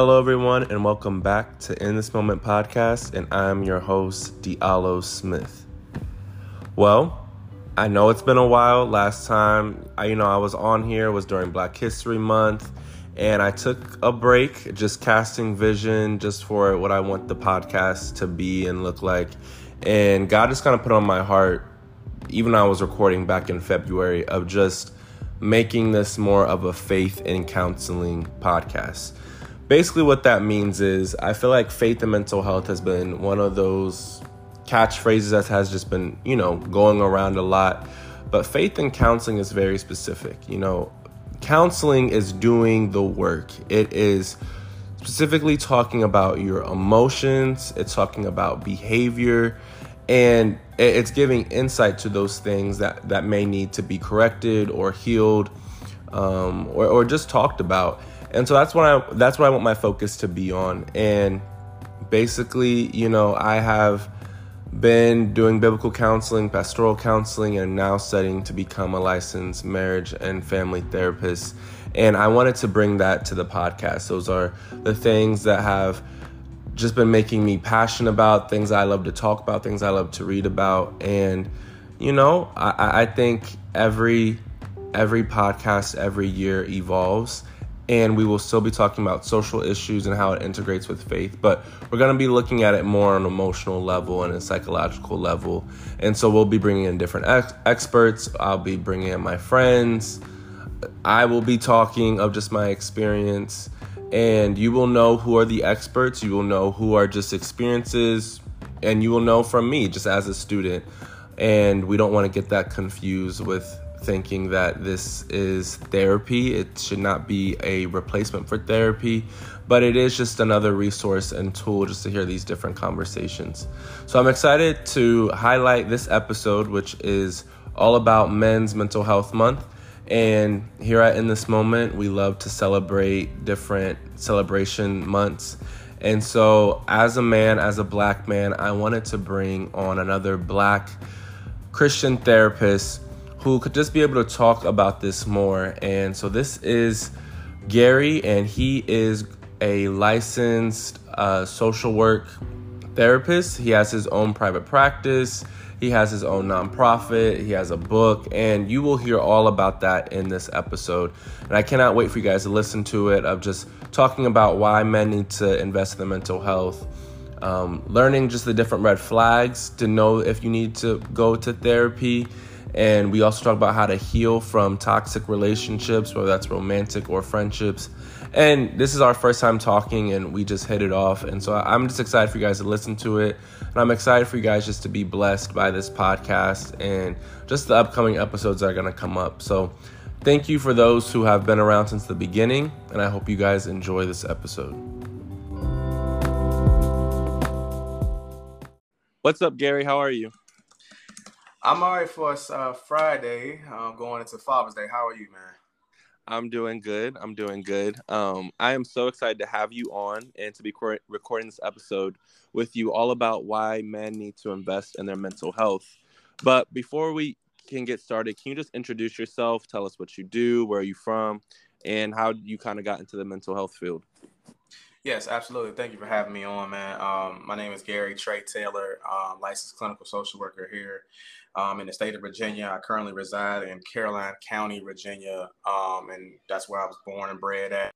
Hello, everyone, and welcome back to In This Moment podcast. And I'm your host, Diallo Smith. Well, I know it's been a while. Last time, I, you know, I was on here was during Black History Month, and I took a break, just casting vision, just for what I want the podcast to be and look like. And God just kind of put on my heart, even I was recording back in February, of just making this more of a faith and counseling podcast basically what that means is I feel like faith and mental health has been one of those catchphrases that has just been, you know, going around a lot. But faith and counseling is very specific. You know, counseling is doing the work. It is specifically talking about your emotions, it's talking about behavior, and it's giving insight to those things that, that may need to be corrected or healed um, or, or just talked about and so that's what I that's what I want my focus to be on. And basically, you know, I have been doing biblical counseling, pastoral counseling, and now studying to become a licensed marriage and family therapist. And I wanted to bring that to the podcast. Those are the things that have just been making me passionate about, things I love to talk about, things I love to read about. And, you know, I, I think every every podcast every year evolves and we will still be talking about social issues and how it integrates with faith but we're going to be looking at it more on an emotional level and a psychological level. And so we'll be bringing in different ex- experts. I'll be bringing in my friends. I will be talking of just my experience. And you will know who are the experts. You will know who are just experiences. And you will know from me just as a student. And we don't want to get that confused with thinking that this is therapy. It should not be a replacement for therapy, but it is just another resource and tool just to hear these different conversations. So I'm excited to highlight this episode, which is all about Men's Mental Health Month. And here at In This Moment, we love to celebrate different celebration months. And so, as a man, as a black man, I wanted to bring on another black Christian therapist who could just be able to talk about this more. And so this is Gary, and he is a licensed uh, social work therapist. He has his own private practice. He has his own nonprofit. He has a book, and you will hear all about that in this episode. And I cannot wait for you guys to listen to it of just talking about why men need to invest in their mental health, um, learning just the different red flags to know if you need to go to therapy, and we also talk about how to heal from toxic relationships, whether that's romantic or friendships. And this is our first time talking, and we just hit it off. And so I'm just excited for you guys to listen to it. And I'm excited for you guys just to be blessed by this podcast and just the upcoming episodes that are going to come up. So thank you for those who have been around since the beginning. And I hope you guys enjoy this episode. What's up, Gary? How are you? I'm all right for us uh, Friday, uh, going into Father's Day. How are you, man? I'm doing good. I'm doing good. Um, I am so excited to have you on and to be cor- recording this episode with you all about why men need to invest in their mental health. But before we can get started, can you just introduce yourself? Tell us what you do, where are you from, and how you kind of got into the mental health field. Yes, absolutely. Thank you for having me on, man. Um, my name is Gary Trey Taylor, um, licensed clinical social worker here um, in the state of Virginia. I currently reside in Caroline County, Virginia, um, and that's where I was born and bred at.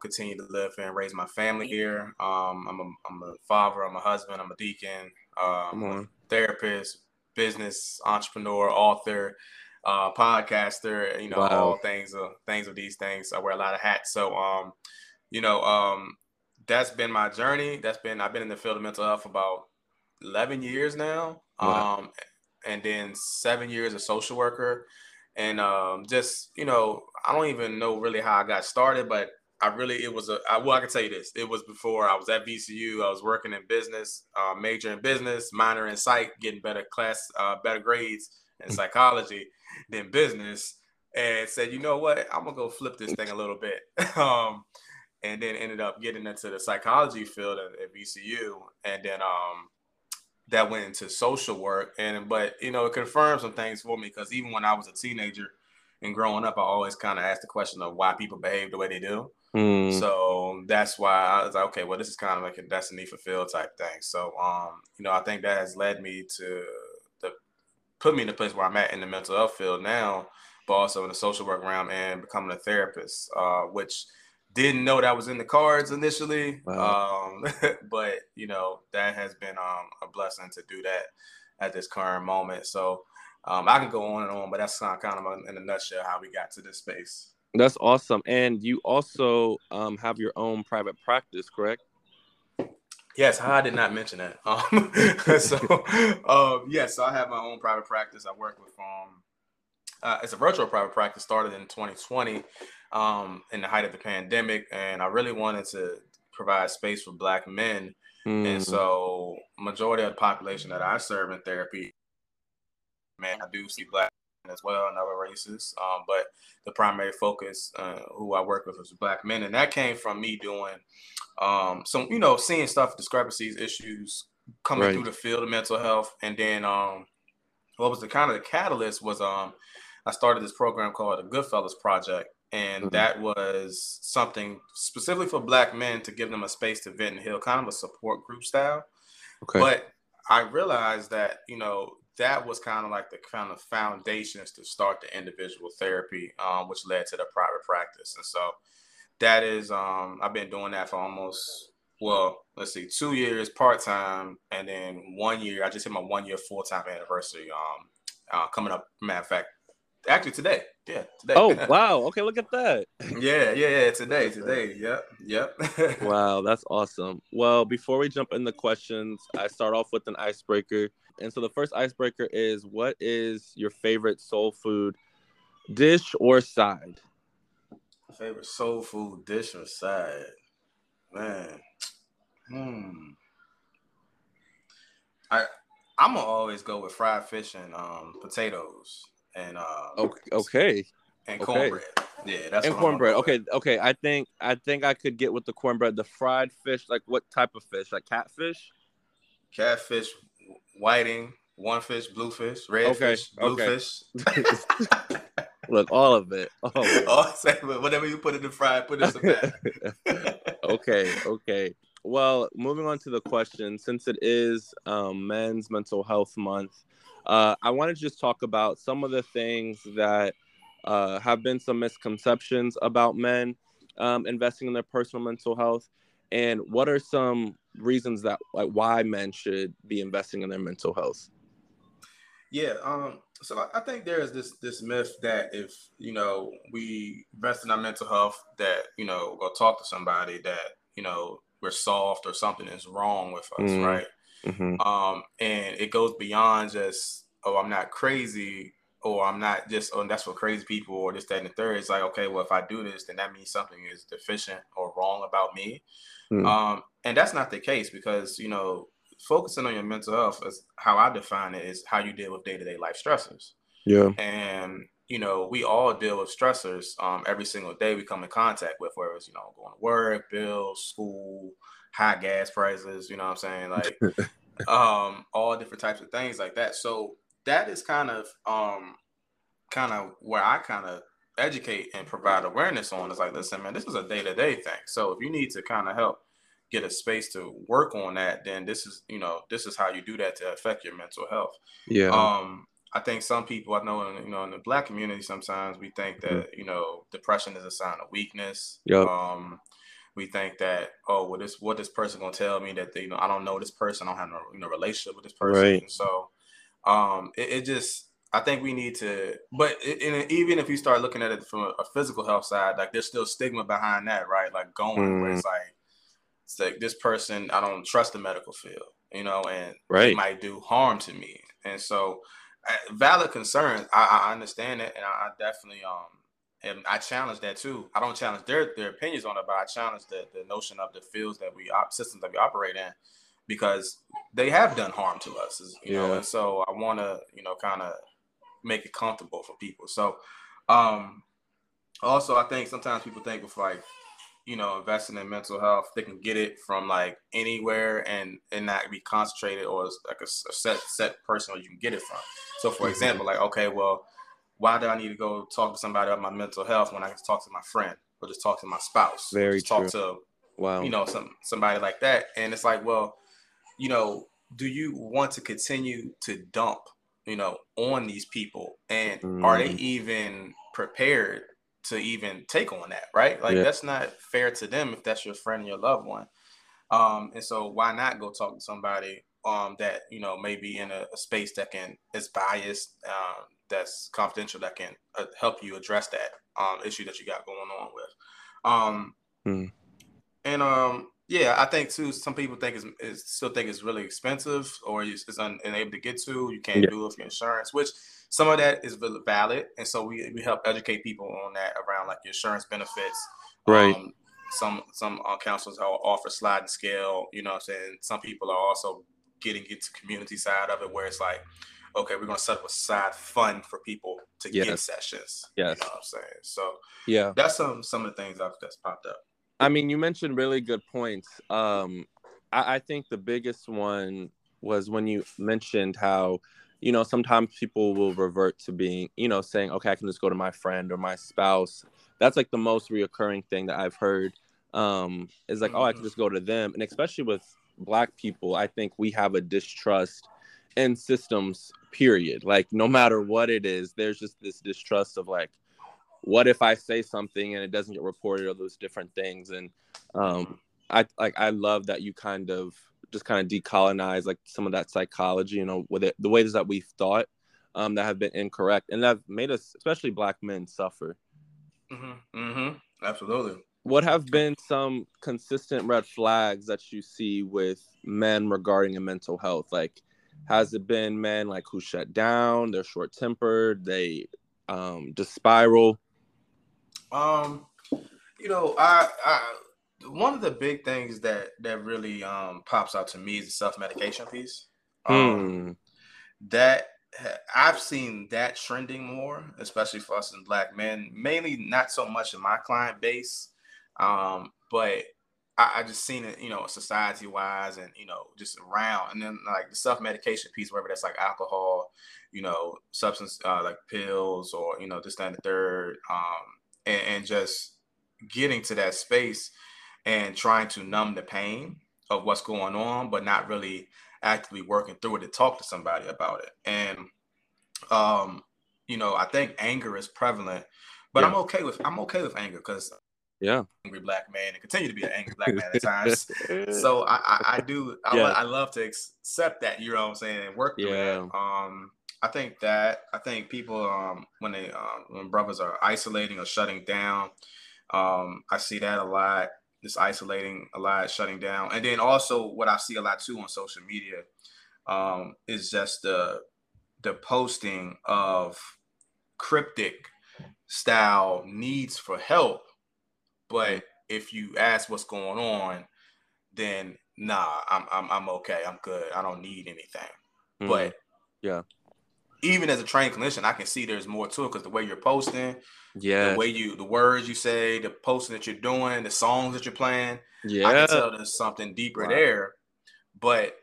Continue to live and raise my family here. Um, I'm, a, I'm a father, I'm a husband, I'm a deacon, um, therapist, business entrepreneur, author, uh, podcaster. You know, wow. all things of things of these things. I wear a lot of hats. So, um, you know, um, that's been my journey. That's been I've been in the field of mental health about 11 years now. Wow. Um, and then seven years as social worker. And um, just, you know, I don't even know really how I got started, but I really, it was a, I, well, I can tell you this. It was before I was at VCU. I was working in business, uh, major in business, minor in psych, getting better class, uh, better grades in mm. psychology than business. And said, you know what, I'm gonna go flip this thing a little bit. um, and then ended up getting into the psychology field at, at VCU. And then um, that went into social work and but you know it confirmed some things for me because even when i was a teenager and growing up, I always kind of asked the question of why people behave the way they do. Mm. So that's why I was like, okay, well, this is kind of like a destiny fulfilled type thing. So, um, you know, I think that has led me to the put me in the place where I'm at in the mental health field now, but also in the social work realm and becoming a therapist, uh, which didn't know that was in the cards initially. Wow. Um, but you know, that has been um, a blessing to do that at this current moment. So um, I can go on and on, but that's kind of in a nutshell how we got to this space. That's awesome. And you also um, have your own private practice, correct? Yes, I did not mention that. Um, so, um, yes, so I have my own private practice. I work with um, uh, it's a virtual private practice. Started in 2020, um, in the height of the pandemic, and I really wanted to provide space for Black men. Mm. And so, majority of the population that I serve in therapy, man, I do see Black as well and other races. Um, but the primary focus, uh, who I work with, is black men, and that came from me doing um, some, you know, seeing stuff, discrepancies, issues coming right. through the field of mental health, and then um, what was the kind of the catalyst was um, I started this program called the Goodfellas Project. And mm-hmm. that was something specifically for black men to give them a space to vent and heal, kind of a support group style. Okay. But I realized that, you know, that was kind of like the kind of foundations to start the individual therapy, um, which led to the private practice. And so that is, um, I've been doing that for almost, well, let's see, two years part time, and then one year. I just hit my one year full time anniversary. Um, uh, coming up. Matter of fact, actually today. Yeah, today. Oh wow! Okay, look at that. yeah, yeah, yeah. Today, today. Yep, yep. wow, that's awesome. Well, before we jump into questions, I start off with an icebreaker. And so the first icebreaker is what is your favorite soul food dish or side? Favorite soul food dish or side? Man. Hmm. I I'm gonna always go with fried fish and um, potatoes and um, okay, and cornbread. Yeah, that's and cornbread. Okay, okay. I think I think I could get with the cornbread. The fried fish, like what type of fish? Like catfish? Catfish, whiting, one fish, bluefish, red okay, fish, bluefish. Okay. Look, all of it. All, of it. all whatever you put in the fry, put in some okay, okay. Well, moving on to the question, since it is um, Men's Mental Health Month, uh, I want to just talk about some of the things that uh, have been some misconceptions about men um, investing in their personal mental health, and what are some reasons that like why men should be investing in their mental health? Yeah, um, so I think there is this this myth that if you know we invest in our mental health, that you know go talk to somebody that you know we're soft or something is wrong with us, mm right? Mm-hmm. Um, and it goes beyond just oh I'm not crazy or I'm not just oh that's for crazy people or this that and the third. It's like okay, well if I do this, then that means something is deficient or wrong about me. Mm. Um, and that's not the case because you know focusing on your mental health is how I define it is how you deal with day to day life stressors. Yeah. And you know, we all deal with stressors um, every single day we come in contact with, whether it's, you know, going to work, bills, school, high gas prices, you know what I'm saying? Like um, all different types of things like that. So that is kind of um, kind of where I kind of educate and provide awareness on is like, listen, man, this is a day to day thing. So if you need to kind of help get a space to work on that, then this is, you know, this is how you do that to affect your mental health. Yeah. Um, I think some people I know, in, you know, in the black community, sometimes we think that mm-hmm. you know depression is a sign of weakness. Yeah. Um, we think that oh, well, this what this person gonna tell me that they, you know I don't know this person, I don't have no you know relationship with this person. Right. so, um, it, it, just I think we need to, but it, even if you start looking at it from a, a, physical health side, like there's still stigma behind that, right? Like going mm. where it's mm. like it's like this person I don't trust the medical field, you know, and right. it might do harm to me, and so valid concerns. I, I understand it, and I, I, definitely um and I challenge that too. I don't challenge their their opinions on it, but I challenge the the notion of the fields that we op, systems that we operate in because they have done harm to us, you yeah. know. And so I want to you know kind of make it comfortable for people. So um also I think sometimes people think with like you know, investing in mental health, they can get it from like anywhere and and not be concentrated or like a, a set set person where you can get it from. So, for mm-hmm. example, like okay, well, why do I need to go talk to somebody about my mental health when I can talk to my friend or just talk to my spouse? Very just true. Talk to wow, you know, some somebody like that. And it's like, well, you know, do you want to continue to dump, you know, on these people? And mm. are they mm. even prepared to even take on that? Right? Like yeah. that's not fair to them if that's your friend and your loved one. Um, and so why not go talk to somebody um, that you know maybe in a, a, space that can is biased, um, that's confidential, that can uh, help you address that um, issue that you got going on with. Um, mm. And um, yeah, I think too. Some people think it's, it's still think it's really expensive or it's, it's un, unable to get to. You can't yeah. do it with your insurance, which some of that is valid, and so we we help educate people on that around like insurance benefits. Right. Um, some some uh, counselors offer sliding scale. You know, what I'm saying some people are also getting into community side of it, where it's like, okay, we're gonna set up a side fund for people to yes. get sessions. Yes. You know what I'm saying? So yeah, that's some some of the things that's popped up. I mean, you mentioned really good points. Um, I, I think the biggest one was when you mentioned how you know sometimes people will revert to being you know saying okay i can just go to my friend or my spouse that's like the most reoccurring thing that i've heard um is like oh i can mm-hmm. just go to them and especially with black people i think we have a distrust in systems period like no matter what it is there's just this distrust of like what if I say something and it doesn't get reported or those different things. And um, I like I love that you kind of just kind of decolonize like some of that psychology, you know, with it, the ways that we've thought um, that have been incorrect and that made us, especially black men, suffer. Mm-hmm. Mm-hmm. Absolutely. What have been some consistent red flags that you see with men regarding a mental health? Like, has it been men like who shut down, they're short tempered, they um, just spiral? Um, you know, I, I one of the big things that that really um pops out to me is the self medication piece. Um, hmm. That I've seen that trending more, especially for us and black men. Mainly, not so much in my client base, um, but I, I just seen it, you know, society wise, and you know, just around. And then like the self medication piece, whether that's like alcohol, you know, substance uh, like pills, or you know, this that, and the third. Um, and, and just getting to that space and trying to numb the pain of what's going on, but not really actively working through it to talk to somebody about it. And um, you know, I think anger is prevalent, but yeah. I'm okay with I'm okay with anger because yeah, angry black man and continue to be an angry black man at times. so I, I, I do I, yeah. I, love to accept that you know what I'm saying and work through yeah. that. Um, I think that I think people um, when they um, when brothers are isolating or shutting down, um, I see that a lot. Just isolating a lot, shutting down, and then also what I see a lot too on social media um, is just the the posting of cryptic style needs for help, but if you ask what's going on, then nah, I'm I'm I'm okay, I'm good, I don't need anything. Mm-hmm. But yeah, even as a trained clinician, I can see there's more to it because the way you're posting, yeah, the way you, the words you say, the posting that you're doing, the songs that you're playing, yeah, I can tell there's something deeper wow. there. But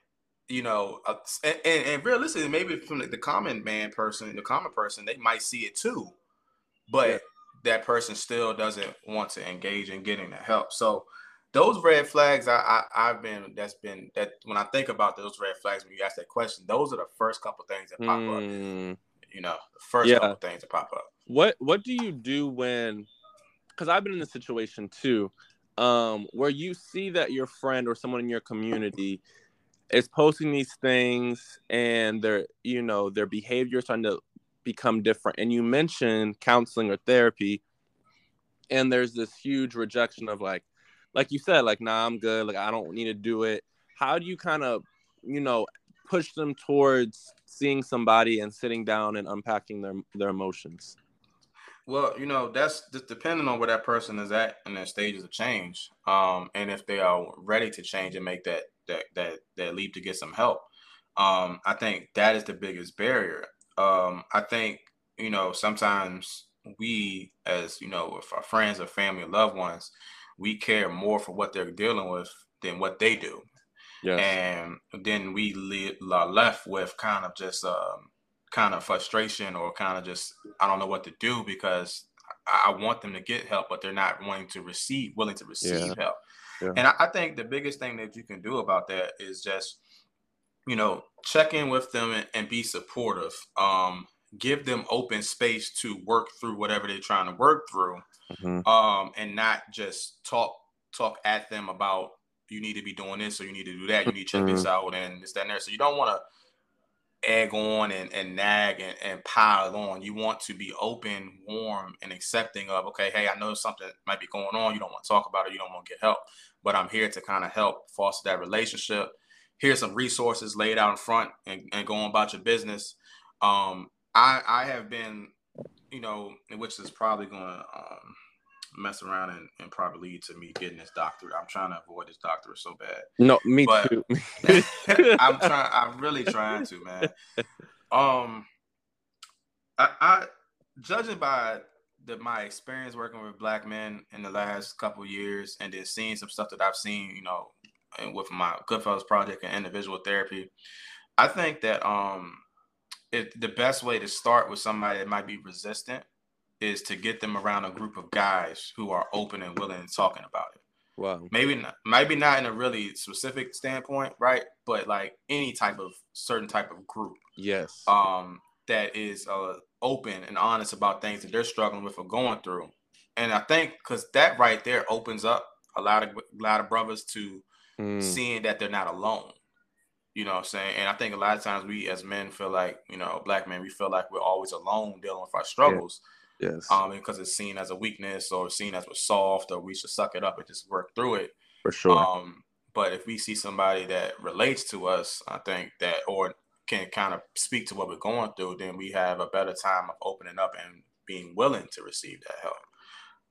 you know, uh, and, and, and, realistically, maybe from the, the, common man person, the common person, they might see it too, but yeah. That person still doesn't want to engage in getting the help. So those red flags I, I have been that's been that when I think about those red flags when you ask that question, those are the first couple things that pop mm. up. Hmm. You know, the first yeah. couple things that pop up. What what do you do when because I've been in a situation too, um, where you see that your friend or someone in your community is posting these things and their you know their behavior is starting to become different and you mentioned counseling or therapy and there's this huge rejection of like like you said, like, nah, I'm good. Like, I don't need to do it. How do you kind of, you know, push them towards seeing somebody and sitting down and unpacking their their emotions? Well, you know, that's just depending on where that person is at in their stages of change, um, and if they are ready to change and make that that that that leap to get some help. Um, I think that is the biggest barrier. Um, I think you know sometimes we, as you know, with our friends or family or loved ones, we care more for what they're dealing with than what they do. Yes. And then we li- left with kind of just um, kind of frustration or kind of just I don't know what to do because I want them to get help, but they're not wanting to receive, willing to receive yeah. help. Yeah. And I, I, think the biggest thing that you can do about that is just, you know, check in with them and, and be supportive. Um, give them open space to work through whatever they're trying to work through, mm-hmm. um, and not just talk talk at them about you need to be doing this or you need to do that. You need to check mm-hmm. this out and this that and there. So you don't want to egg on and, and nag and, and pile on. You want to be open, warm, and accepting of, okay, hey, I know something might be going on. You don't want to talk about it. You don't want to get help, but I'm here to kind of help foster that relationship. Here's some resources laid out in front and, and going about your business. Um, I, I have been, you know, which is probably going to, um, mess around and, and probably lead to me getting this doctorate. I'm trying to avoid this doctorate so bad. No, me but too. I'm trying. I'm really trying to, man. Um, I, I judging by the my experience working with black men in the last couple years, and then seeing some stuff that I've seen, you know, with my Goodfellas project and individual therapy, I think that um, it the best way to start with somebody that might be resistant is to get them around a group of guys who are open and willing and talking about it. Wow. Maybe not, maybe not in a really specific standpoint, right? But like any type of certain type of group. Yes. Um, that is uh open and honest about things that they're struggling with or going through. And I think because that right there opens up a lot of a lot of brothers to mm. seeing that they're not alone. You know what I'm saying? And I think a lot of times we as men feel like, you know, black men, we feel like we're always alone dealing with our struggles. Yeah Yes. Um, because it's seen as a weakness or seen as we're soft or we should suck it up and just work through it. For sure. Um, but if we see somebody that relates to us, I think that or can kind of speak to what we're going through, then we have a better time of opening up and being willing to receive that help.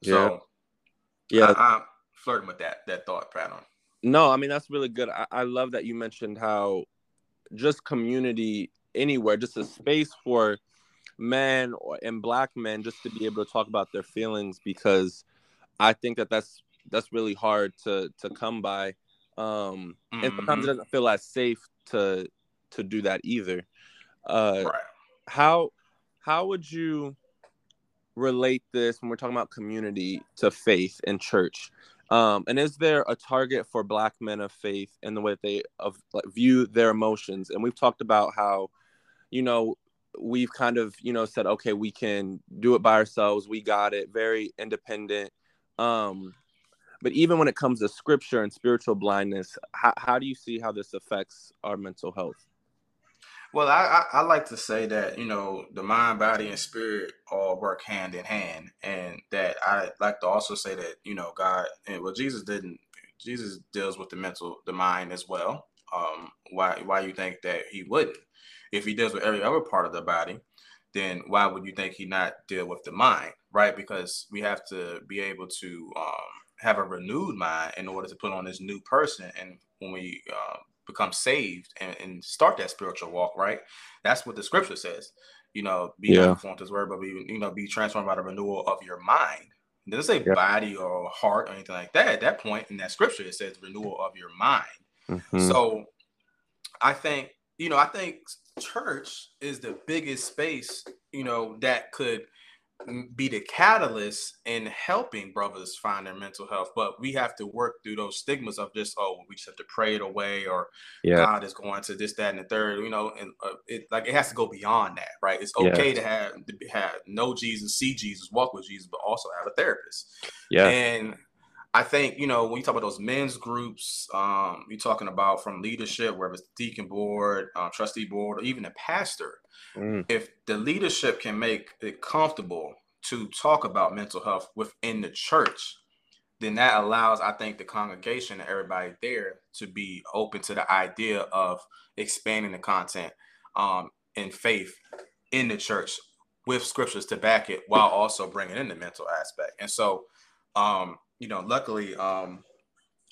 So yeah, yeah. I, am flirting with that that thought pattern. No, I mean that's really good. I, I love that you mentioned how just community anywhere, just a space for men and black men just to be able to talk about their feelings because I think that that's that's really hard to to come by. Um, mm-hmm. and sometimes it mm-hmm. doesn't feel as safe to to do that either. Uh, right. How how would you relate this when we're talking about community to faith and church? Um, and is there a target for black men of faith in the way that they of like, view their emotions? And we've talked about how, you know, we've kind of you know said okay we can do it by ourselves. We got it. Very independent. Um but even when it comes to scripture and spiritual blindness how, how do you see how this affects our mental health well I, I, I like to say that you know the mind body and spirit all work hand in hand and that i like to also say that you know god and well jesus didn't jesus deals with the mental the mind as well um why why you think that he wouldn't if he deals with every other part of the body, then why would you think he not deal with the mind, right? Because we have to be able to um, have a renewed mind in order to put on this new person. And when we uh, become saved and, and, start that spiritual walk, right? That's what the scripture says. You know, be yeah. conformed to his word, but be you know be transformed by the renewal of your mind. It doesn't say yeah. body or heart or anything like that. At that point in that scripture, it says renewal of your mind. Mm-hmm. So I think you know, I think church is the biggest space, you know, that could be the catalyst in helping brothers find their mental health. But we have to work through those stigmas of just, oh, we just have to pray it away, or yeah. God is going to this, that, and the third. You know, and uh, it like it has to go beyond that, right? It's okay to have to have know Jesus, see Jesus, walk with Jesus, but also have a therapist. Yeah, and I think you know when you talk about those men's groups, um, you're talking about from leadership, whether it's deacon board, um, trustee board, or even a pastor. Mm. If the leadership can make it comfortable to talk about mental health within the church, then that allows, I think, the congregation and everybody there to be open to the idea of expanding the content um, and faith in the church with scriptures to back it, while also bringing in the mental aspect. And so, um, you know, luckily, um,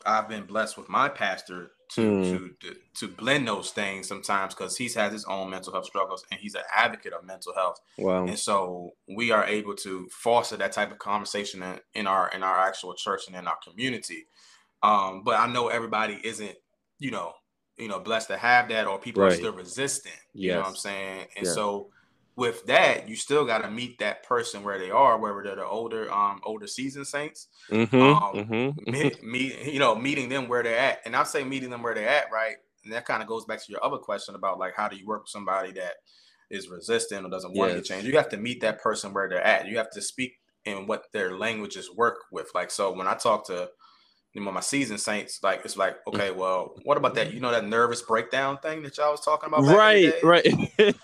I've been blessed with my pastor to mm. to, to blend those things sometimes because he's had his own mental health struggles and he's an advocate of mental health. Wow. And so we are able to foster that type of conversation in, in our in our actual church and in our community. Um, but I know everybody isn't, you know, you know, blessed to have that or people right. are still resistant. You yes. know what I'm saying? And yeah. so with that, you still got to meet that person where they are, whether they're the older, um, older season saints. Mm-hmm, um, mm-hmm, meet, meet, you know, meeting them where they're at, and I say meeting them where they're at, right? And that kind of goes back to your other question about like how do you work with somebody that is resistant or doesn't want yes. to change. You have to meet that person where they're at. You have to speak in what their languages work with. Like so, when I talk to you know my season saints, like it's like mm. okay, well, what about that? You know that nervous breakdown thing that y'all was talking about, right? Right.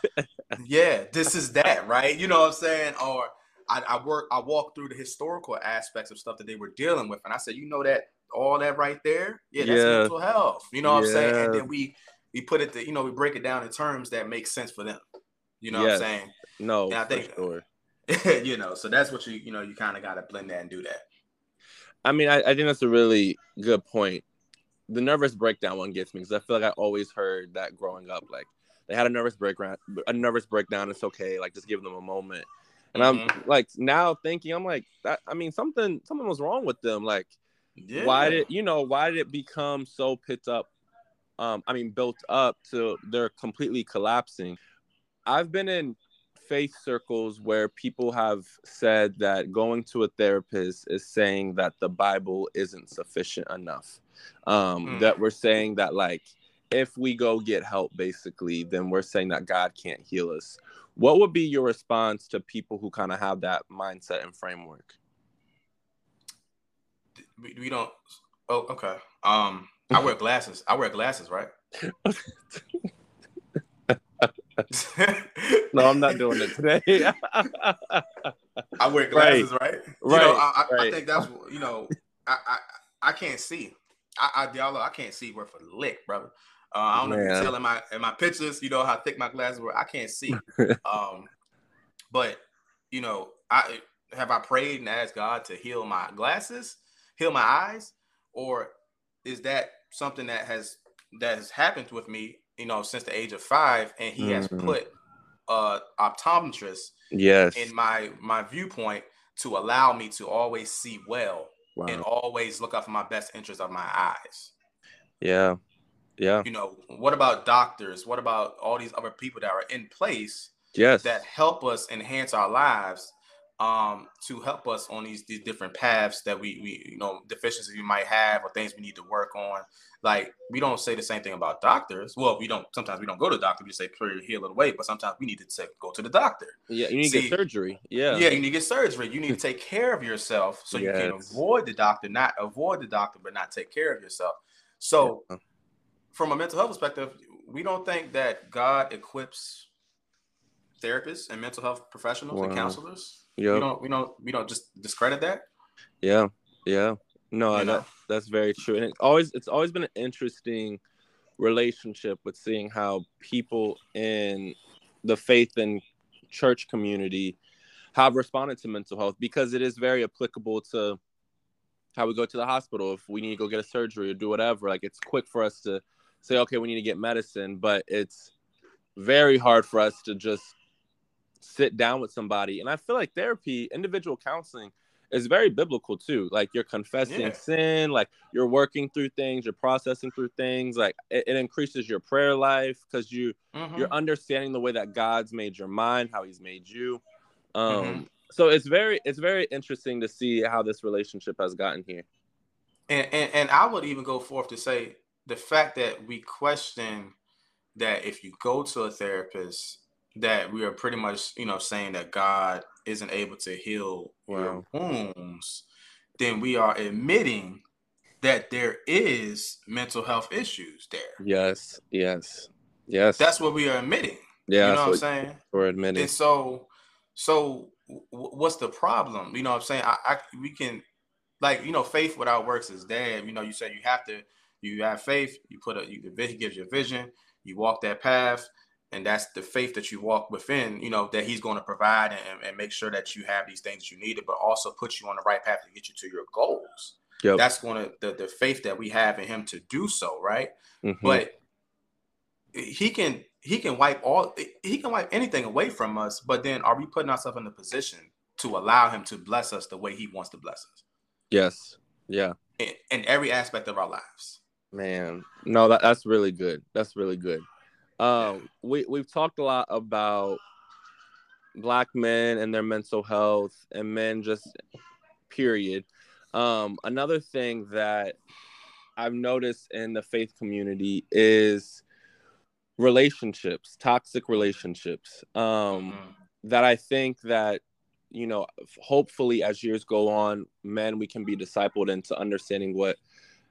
yeah, this is that, right? You know what I'm saying? Or I, I work, I walk through the historical aspects of stuff that they were dealing with, and I said, you know that all that right there, yeah, that's yeah. mental health. You know what yeah. I'm saying? And then we we put it, to, you know, we break it down in terms that make sense for them. You know yes. what I'm saying? No, and I think, sure. you know, so that's what you, you know, you kind of got to blend that and do that. I mean, I, I think that's a really good point. The nervous breakdown one gets me because I feel like I always heard that growing up. Like they had a nervous breakdown, a nervous breakdown. It's okay. Like just give them a moment. And mm-hmm. I'm like now thinking, I'm like that. I mean, something something was wrong with them. Like, yeah. why did you know why did it become so pit up? Um, I mean, built up to they're completely collapsing. I've been in faith circles where people have said that going to a therapist is saying that the Bible isn't sufficient enough. Um, mm. That we're saying that, like, if we go get help, basically, then we're saying that God can't heal us. What would be your response to people who kind of have that mindset and framework? We, we don't. Oh, okay. Um, I wear glasses. I wear glasses, right? no, I'm not doing it today. I wear glasses, right? Right. You right, know, I, right. I, think that's you know, I I, I can't see. I, I Diallo, I can't see worth a lick, brother. Uh, I don't know if you tell in my in my pictures, you know how thick my glasses were. I can't see. um, but you know, I have I prayed and asked God to heal my glasses, heal my eyes, or is that something that has that has happened with me you know, since the age of five, and he mm-hmm. has put uh optometrist yes in my my viewpoint to allow me to always see well wow. and always look out for my best interest of my eyes. Yeah. Yeah. You know, what about doctors? What about all these other people that are in place yes. that help us enhance our lives um, to help us on these these different paths that we we you know deficiencies we might have or things we need to work on. Like we don't say the same thing about doctors. Well, we don't. Sometimes we don't go to the doctor. We say pray heal it away. But sometimes we need to say, go to the doctor. Yeah, you need See, to get surgery. Yeah, yeah, you need to get surgery. You need to take care of yourself so yes. you can avoid the doctor, not avoid the doctor, but not take care of yourself. So, yeah. from a mental health perspective, we don't think that God equips therapists and mental health professionals wow. and counselors yeah. We don't we don't we don't just discredit that. Yeah. Yeah. No, you that, that's very true. And it's always it's always been an interesting relationship with seeing how people in the faith and church community have responded to mental health because it is very applicable to how we go to the hospital if we need to go get a surgery or do whatever like it's quick for us to say okay we need to get medicine but it's very hard for us to just sit down with somebody. And I feel like therapy, individual counseling, is very biblical too. Like you're confessing yeah. sin, like you're working through things, you're processing through things. Like it, it increases your prayer life because you mm-hmm. you're understanding the way that God's made your mind, how He's made you. Um, mm-hmm. So it's very it's very interesting to see how this relationship has gotten here. And, and and I would even go forth to say the fact that we question that if you go to a therapist that we are pretty much, you know, saying that God isn't able to heal wow. your wounds, then we are admitting that there is mental health issues there. Yes, yes, yes. That's what we are admitting. Yeah, you know what I'm saying. We're admitting. And so, so what's the problem? You know what I'm saying? I, I we can, like, you know, faith without works is dead. You know, you say you have to, you have faith. You put a, you, he gives you a vision. You walk that path and that's the faith that you walk within you know that he's going to provide and, and, make sure that you have these things you needed but also put you on the right path to get you to your goals. Yep. that's going to the, the faith that we have in him to do so right? Mm-hmm. but he can he can wipe all he can wipe anything away from us but then are we putting ourselves in the position to allow him to bless us the way he wants to bless us? Yes. Yeah. In, in every aspect of our lives. Man. No that, that's really good. That's really good um, we we've talked a lot about black men and their mental health and men just period. Um, another thing that I've noticed in the faith community is relationships, toxic relationships. Um, mm-hmm. That I think that you know, hopefully as years go on, men we can be discipled into understanding what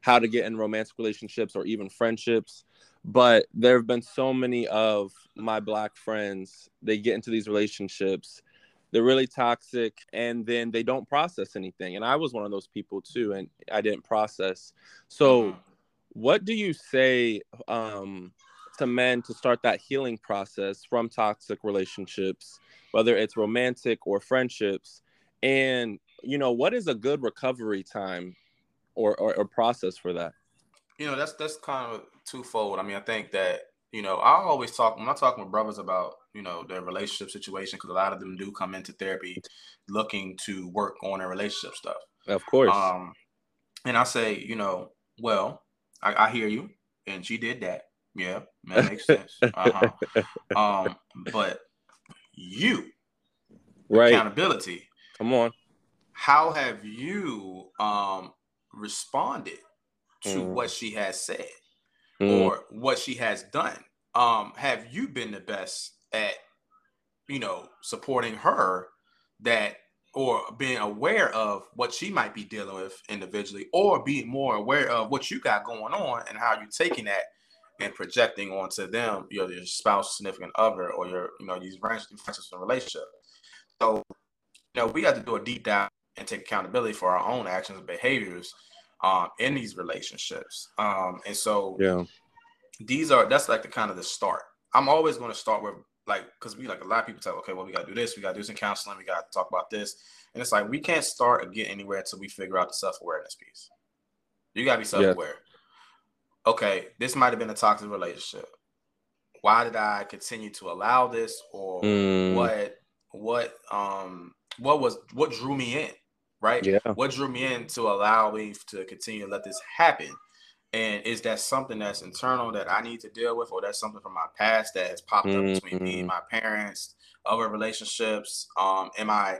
how to get in romantic relationships or even friendships. But there have been so many of my black friends, they get into these relationships, they're really toxic, and then they don't process anything. And I was one of those people too, and I didn't process. So, mm-hmm. what do you say um, to men to start that healing process from toxic relationships, whether it's romantic or friendships? And, you know, what is a good recovery time or, or, or process for that? You know, that's that's kind of twofold. I mean, I think that you know, I always talk when I talk with brothers about you know their relationship situation because a lot of them do come into therapy looking to work on their relationship stuff. Of course. Um, and I say, you know, well, I, I hear you, and she did that. Yeah, that makes sense. Uh-huh. Um, but you, right? Accountability. Come on. How have you um responded to mm. what she has said mm. or what she has done? Um, have you been the best at, you know, supporting her that or being aware of what she might be dealing with individually, or being more aware of what you got going on and how you're taking that and projecting onto them, you know, your spouse, significant other, or your, you know, these friendships and relationship. So, you know, we got to do a deep dive and take accountability for our own actions and behaviors um, in these relationships. Um, and so, yeah, these are that's like the kind of the start. I'm always going to start with like because we like a lot of people tell, okay, well, we got to do this, we got to do some counseling, we got to talk about this, and it's like we can't start or get anywhere until we figure out the self awareness piece. You got to be self aware. Yeah okay, this might have been a toxic relationship. Why did I continue to allow this, or mm. what? What um what was what drew me in, right? Yeah. What drew me in to allow me to continue to let this happen? And is that something that's internal that I need to deal with, or that's something from my past that has popped mm-hmm. up between me and mm-hmm. my parents, other relationships? Um, am I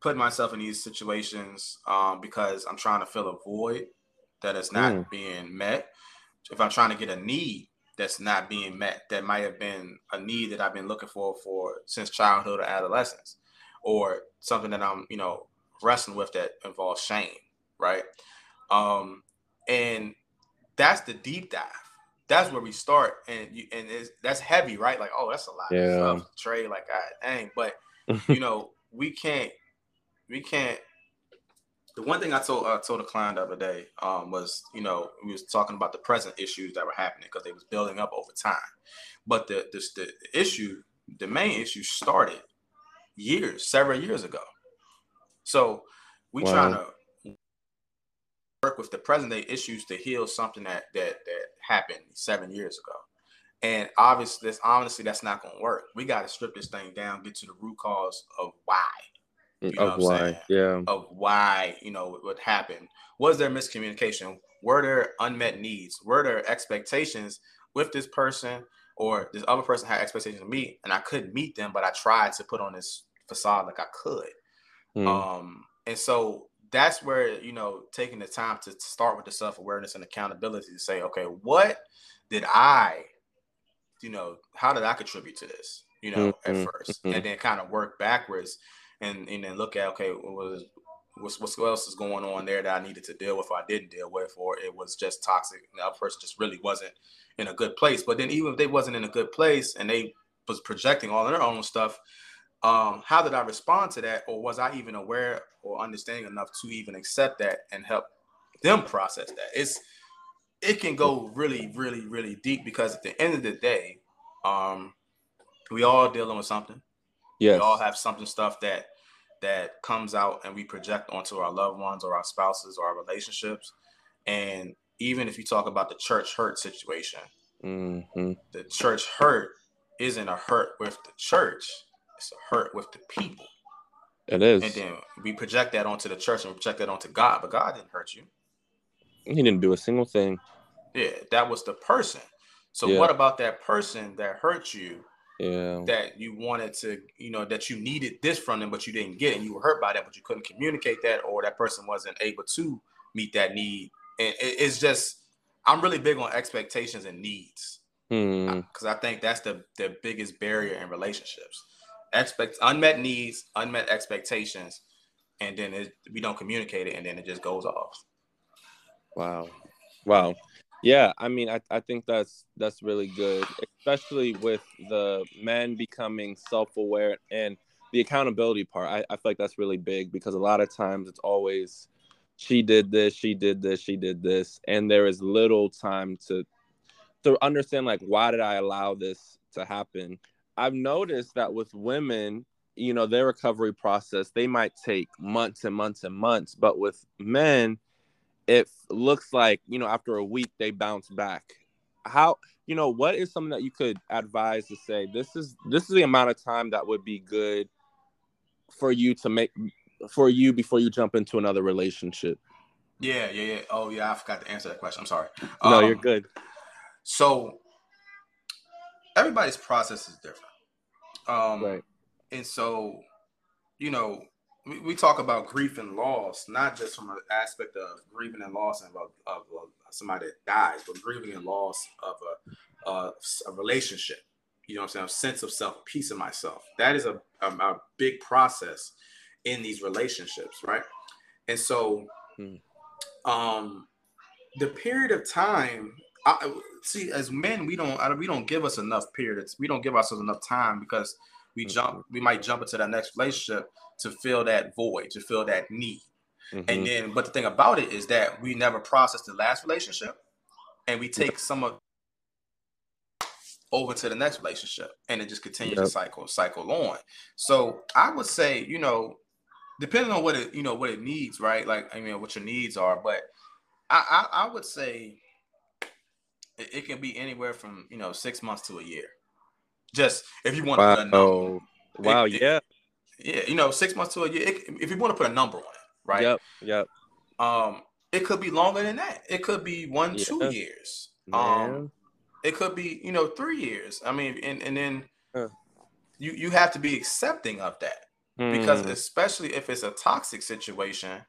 putting myself in these situations um, because I'm trying to fill a void that is not mm. being met? if I'm trying to get a need that's not being met, that might have been a need that I've been looking for for since childhood or adolescence, or something that I'm, you know, wrestling with that involves shame, right? Um, and that's the deep dive. That's where we start, and you, and that's heavy, right? Like, oh, that's a lot yeah. of stuff, Trey. Like, I dang, but you know, we can't, we can't the one thing I told I told a client the other day um, was, you know, we was talking about the present issues that were happening because they was building up over time, but the, the the issue, the main issue, started years, several years ago. So we wow. trying to work with the present day issues to heal something that that that happened seven years ago. And obviously, this honestly, that's not going to work. We got to strip this thing down, get to the root cause of why you know of why, yeah, of why you know what happened. Was there miscommunication? Were there unmet needs? Were there expectations with this person or this other person had expectations of me and I couldn't meet them, but I tried to put on this facade like I could. Mm. Um, and so that's where you know taking the time to start with the self awareness and accountability to say, okay, what did I, you know, how did I contribute to this? You know, mm-hmm. at 1st mm-hmm. and then kind of work backwards and and then look at okay, what was what's what else is going on there that I needed to deal with or I didn't deal with, or it was just toxic. Other person just really wasn't in a good place. But then even if they wasn't in a good place and they was projecting all their own stuff, um, how did I respond to that? Or was I even aware or understanding enough to even accept that and help them process that? It's it can go really, really, really deep because at the end of the day, um, we all dealing with something. Yes. We all have something stuff that that comes out and we project onto our loved ones or our spouses or our relationships. And even if you talk about the church hurt situation, mm-hmm. the church hurt isn't a hurt with the church, it's a hurt with the people. It is. And then we project that onto the church and we project that onto God, but God didn't hurt you. He didn't do a single thing. Yeah, that was the person. So yeah. what about that person that hurt you Yeah. That you wanted to, you know, that you needed this from them, but you didn't get it, and you were hurt by that, but you couldn't communicate that, or that person wasn't able to meet that need. And it's just, I'm really big on expectations and needs because Hmm. I think that's the the biggest barrier in relationships. Expect unmet needs, unmet expectations, and then it, we don't communicate it, and then it just goes off. Wow. Wow. Yeah, I mean, I, I think that's that's really good, especially with the men becoming self-aware and the accountability part. I, I feel like that's really big because a lot of times it's always she did this, she did this, she did this, and there is little time to to understand like why did I allow this to happen. I've noticed that with women, you know, their recovery process, they might take months and months and months, but with men, it looks like you know after a week they bounce back how you know what is something that you could advise to say this is this is the amount of time that would be good for you to make for you before you jump into another relationship Yeah, yeah, yeah. Oh, yeah. I forgot to answer that question. I'm sorry. no you're Um, good So everybody's process is different. Um, right And so, you know, we, we talk about grief and loss, not just from an aspect of grieving and loss of, a, of a, somebody that dies, but grieving and loss of a, a, a relationship. You know what I'm saying? A sense of self, a piece of myself. That is a, a, a big process in these relationships, right? And so, Hmm. um, the period of time I, see as men we don't I, we don't give us enough periods. We don't give ourselves enough time because we jump we might jump into that next relationship to fill that void to fill that need. Mhm. and then but the thing about it is that we never process the last relationship and we take some of over to the next relationship and it just continues to cycle cycle on. So i would say you know depending on what it you know what it needs right? Like i mean what your needs are but i i, I would say it, it can be anywhere from you know six months to a year. Just if you want to put a number. Wow wow It- it- yeah. Yeah you know six months to a year it, if you want to put a number on it right? Yep yep. Um it could be longer than that. It could be one Yeah. two years um it could be you know three years. I mean and, and then Huh. you you have to be accepting of that. Because Hmm. especially if it's a toxic situation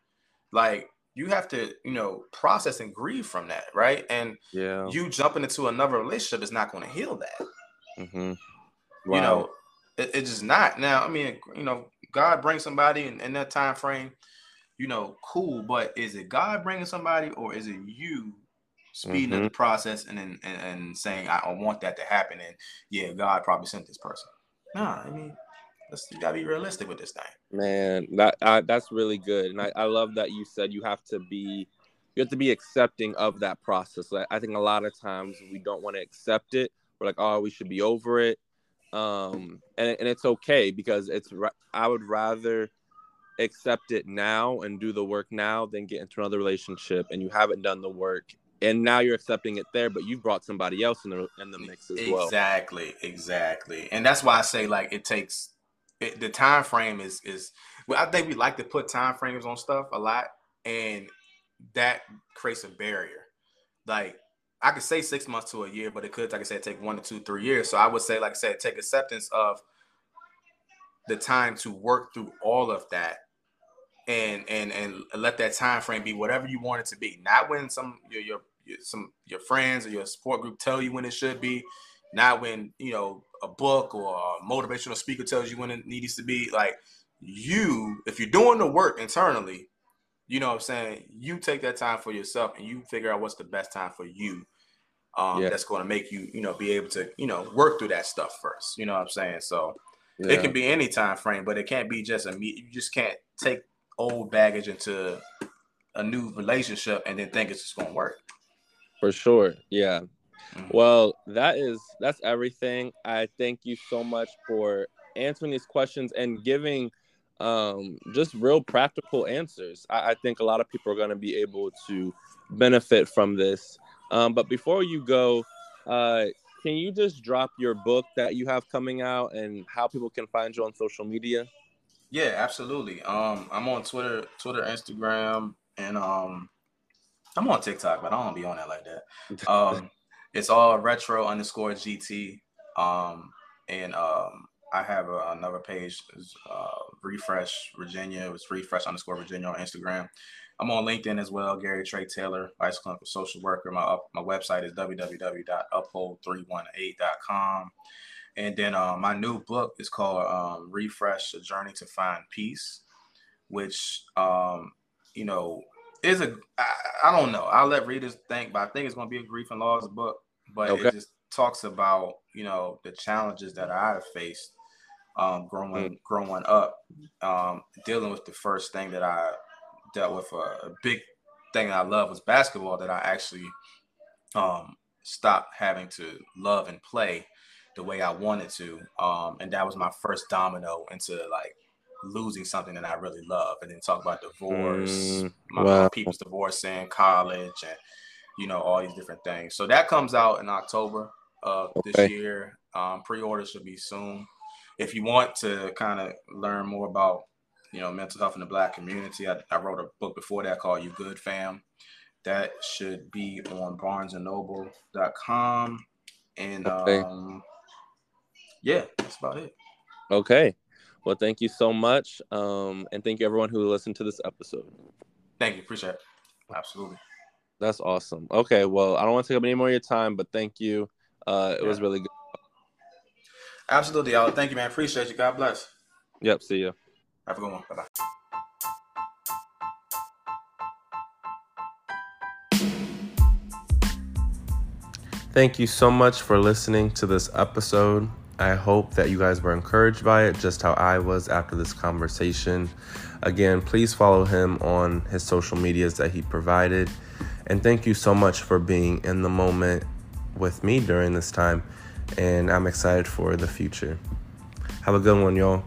like you have to you know process and grieve from that right? And yeah. you jumping into another relationship is not going to heal that. Hmm you know it, it's just not. Now i mean you know god brings somebody in, in that time frame you know cool but is it god bringing somebody or is it you speeding up Mhm. the process and then and, and saying I, I want that to happen and yeah god probably sent this person. Nah i mean let's you gotta be realistic with this thing Man, that uh, that's really good, and I, I love that you said you have to be you have to be accepting of that process. Like, I think a lot of times we don't want to accept it. We're like, oh, we should be over it, um, and and it's okay because it's. I would rather accept it now and do the work now than get into another relationship and you haven't done the work and now you're accepting it there, but you've brought somebody else in the in the mix as well. Exactly, exactly, and that's why I say like it takes it, the time frame is is. Well, I think we like to put time frames on stuff a lot, and that creates a barrier. Like I could say six months to a year, but it could, like I said, take one to two, three years. So I would say, like I said, take acceptance of the time to work through all of that and and and let that time frame be whatever you want it to be not when some your your, your some your friends or your support group tell you when it should be not when you know a book or a motivational speaker tells you when it needs to be like you if you're doing the work internally you know what i'm saying you take that time for yourself and you figure out what's the best time for you um, Yeah. that's going to make you you know be able to you know work through that stuff first you know what i'm saying so Yeah. it can be any time frame, but it can't be just immediate. You just can't take old baggage into a new relationship and then think it's just gonna work. For sure. Yeah. Mhm. Well, that is that's everything. I thank you so much for answering these questions and giving um just real practical answers. I, I think a lot of people are gonna be able to benefit from this. Um, but before you go, uh can you just drop your book that you have coming out and how people can find you on social media? Yeah, absolutely. Um, I'm on Twitter, Twitter, Instagram, and um, I'm on TikTok, but I don't be on that like that. Um, it's all retro underscore GT. Um, and um, I have a, another page, uh, Refresh Virginia. It's Refresh underscore Virginia on Instagram. I'm on LinkedIn as well, Gary Trey Taylor, Vice Clinical Social Worker. My my website is www.uphold318.com. And then uh, my new book is called um, Refresh: A Journey to Find Peace, which um, you know is a I, I don't know. I'll let readers think, but I think it's going to be a grief and loss book. But okay. it just talks about you know the challenges that I have faced um, growing mm. growing up, um, dealing with the first thing that I dealt with a, a big thing I love was basketball that I actually um, stopped having to love and play the way I wanted to. Um, and that was my first domino into like losing something that I really love. And then talk about divorce, mm, my, wow. people's divorcing, college, and you know all these different things. So that comes out in October of okay. this year. Um, pre-order should be soon. If you want to kind of learn more about you know, mental health in the black community. I, I wrote a book before that called You Good Fam. That should be on barnesandnoble.com. And okay. um, yeah, that's about it. Okay. Well, thank you so much. Um, and thank you everyone who listened to this episode. Thank you. Appreciate it. Absolutely. That's awesome. Okay. Well, I don't want to take up any more of your time, but thank you. Uh, it yeah. was really good. Absolutely, y'all. Thank you, man. Appreciate you. God bless. Yep. See you. Have a good one. Bye bye. Thank you so much for listening to this episode. I hope that you guys were encouraged by it, just how I was after this conversation. Again, please follow him on his social medias that he provided. And thank you so much for being in the moment with me during this time. And I'm excited for the future. Have a good one, y'all.